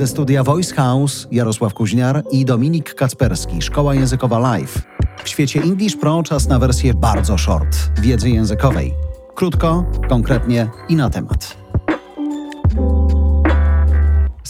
Ze studia Voice House Jarosław Kuźniar i Dominik Kacperski, Szkoła Językowa Live. W świecie English Pro czas na wersję bardzo short, wiedzy językowej. Krótko, konkretnie i na temat.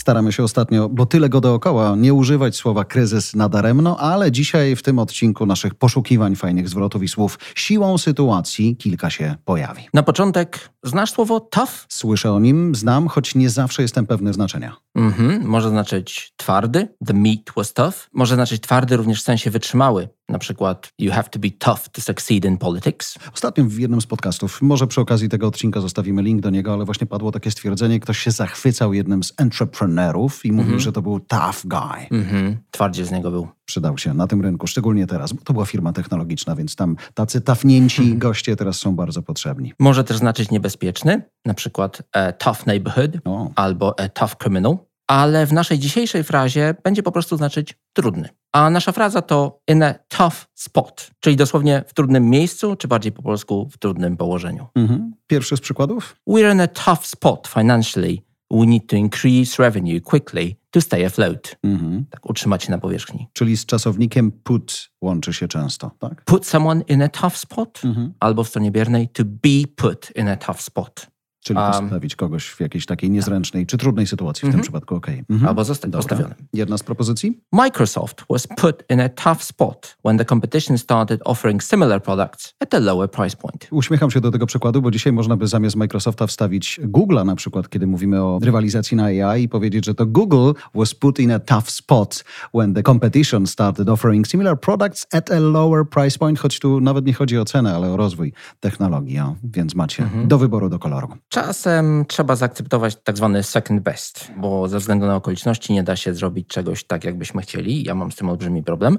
Staramy się ostatnio, bo tyle go dookoła, nie używać słowa kryzys nadaremno, ale dzisiaj w tym odcinku naszych poszukiwań fajnych zwrotów i słów siłą sytuacji kilka się pojawi. Na początek, znasz słowo tough? Słyszę o nim, znam, choć nie zawsze jestem pewny znaczenia. Mhm, może znaczyć twardy, the meat was tough. Może znaczyć twardy również w sensie wytrzymały. Na przykład, you have to be tough to succeed in politics. Ostatnio w jednym z podcastów, może przy okazji tego odcinka zostawimy link do niego, ale właśnie padło takie stwierdzenie, ktoś się zachwycał jednym z entrepreneurów i mówił, że to był tough guy. Mhm, twardziel z niego był. Przydał się na tym rynku, szczególnie teraz, bo to była firma technologiczna, więc tam tacy tafnięci goście teraz są bardzo potrzebni. Może też znaczyć niebezpieczny, na przykład a tough neighborhood O. albo a tough criminal. Ale w naszej dzisiejszej frazie będzie po prostu znaczyć trudny. A nasza fraza to in a tough spot, czyli dosłownie w trudnym miejscu, czy bardziej po polsku w trudnym położeniu. Mhm. Pierwszy z przykładów? We're in a tough spot financially. We need to increase revenue quickly to stay afloat. Mhm. Tak, utrzymać się na powierzchni. Czyli z czasownikiem put łączy się często, tak? Put someone in a tough spot, Mhm. albo w stronie biernej to be put in a tough spot, Czyli Um, postawić kogoś w jakiejś takiej niezręcznej czy trudnej sytuacji w tym przypadku, okej. Mhm. albo zostać Dobra. postawionym. Jedna z propozycji? Microsoft was put in a tough spot when the competition started offering similar products at a lower price point. Uśmiecham się do tego przykładu, bo dzisiaj można by zamiast Microsofta wstawić Google'a na przykład, kiedy mówimy o rywalizacji na AI i powiedzieć, że to Google was put in a tough spot when the competition started offering similar products at a lower price point, choć tu nawet nie chodzi o cenę, ale o rozwój technologii, o, więc macie do wyboru, do koloru. Czasem trzeba zaakceptować tak zwany second best, bo ze względu na okoliczności nie da się zrobić czegoś tak, jakbyśmy chcieli. Ja mam z tym olbrzymi problem.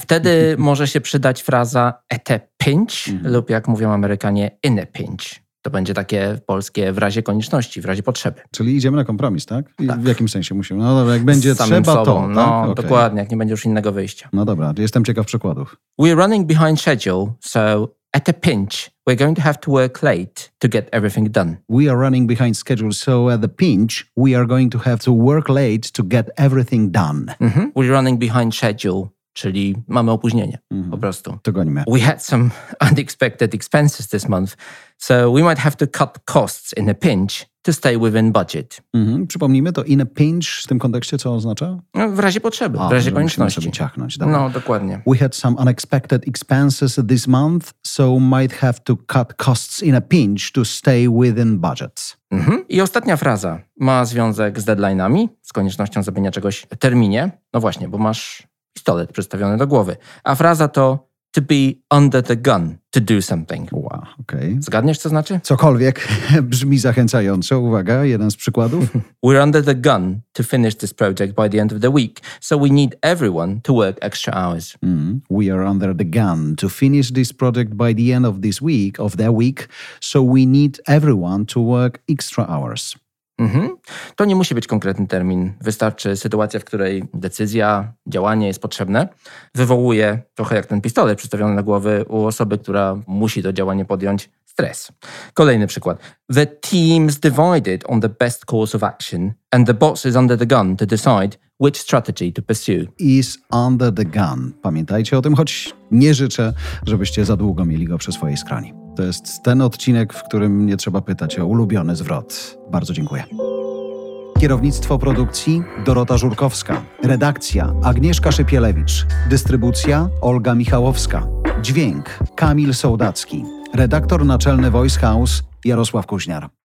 Wtedy może się przydać fraza at a pinch lub jak mówią Amerykanie in a pinch. To będzie takie polskie w razie konieczności, w razie potrzeby. Czyli idziemy na kompromis, tak? I W jakim sensie musimy? No dobra, jak będzie samym trzeba, sobą. to. No, tak? Okej. dokładnie, jak nie będzie już innego wyjścia. No dobra, jestem ciekaw przykładów. We're running behind schedule, so at a pinch, we're going to have to work late to get everything done. We are running behind schedule, so at the pinch, we are going to have to work late to get everything done. Mhm. We're running behind schedule, czyli mamy opóźnienie po prostu. To. We had some unexpected expenses this month, so we might have to cut costs in a pinch to stay within budget. Mhm. Przypomnijmy, to in a pinch w tym kontekście co oznacza? No, w razie potrzeby, A, w razie musimy konieczności. sobie ciachnąć. Dobra. No, dokładnie. We had some unexpected expenses this month, so might have to cut costs in a pinch to stay within budgets. Mhm. I ostatnia fraza ma związek z deadline'ami, z koniecznością zrobienia czegoś w terminie. No właśnie, bo masz pistolet przystawiony do głowy. A fraza to to be under the gun to do something. Wow, okej. Zgadniesz, co znaczy? Cokolwiek brzmi zachęcająco. Uwaga, jeden z przykładów. We're under the gun to finish this project by the end of the week, so we need everyone to work extra hours. Mhm. We are under the gun to finish this project by the end of this week, of the week, so we need everyone to work extra hours. Mhm. To nie musi być konkretny termin. Wystarczy sytuacja, w której decyzja, działanie jest potrzebne. Wywołuje, trochę jak ten pistolet przystawiony na głowy u osoby, która musi to działanie podjąć, stres. Kolejny przykład. The team's divided on the best course of action and the boss is under the gun to decide which strategy to pursue. Is under the gun. Pamiętajcie o tym, choć nie życzę, żebyście za długo mieli go przy swojej skroni. To jest ten odcinek, w którym nie trzeba pytać o ulubiony zwrot. Bardzo dziękuję. Kierownictwo produkcji Dorota Żurkowska. Redakcja Agnieszka Szypielewicz. Dystrybucja Olga Michałowska. Dźwięk Kamil Sołdacki. Redaktor naczelny Voice House Jarosław Kuźniar.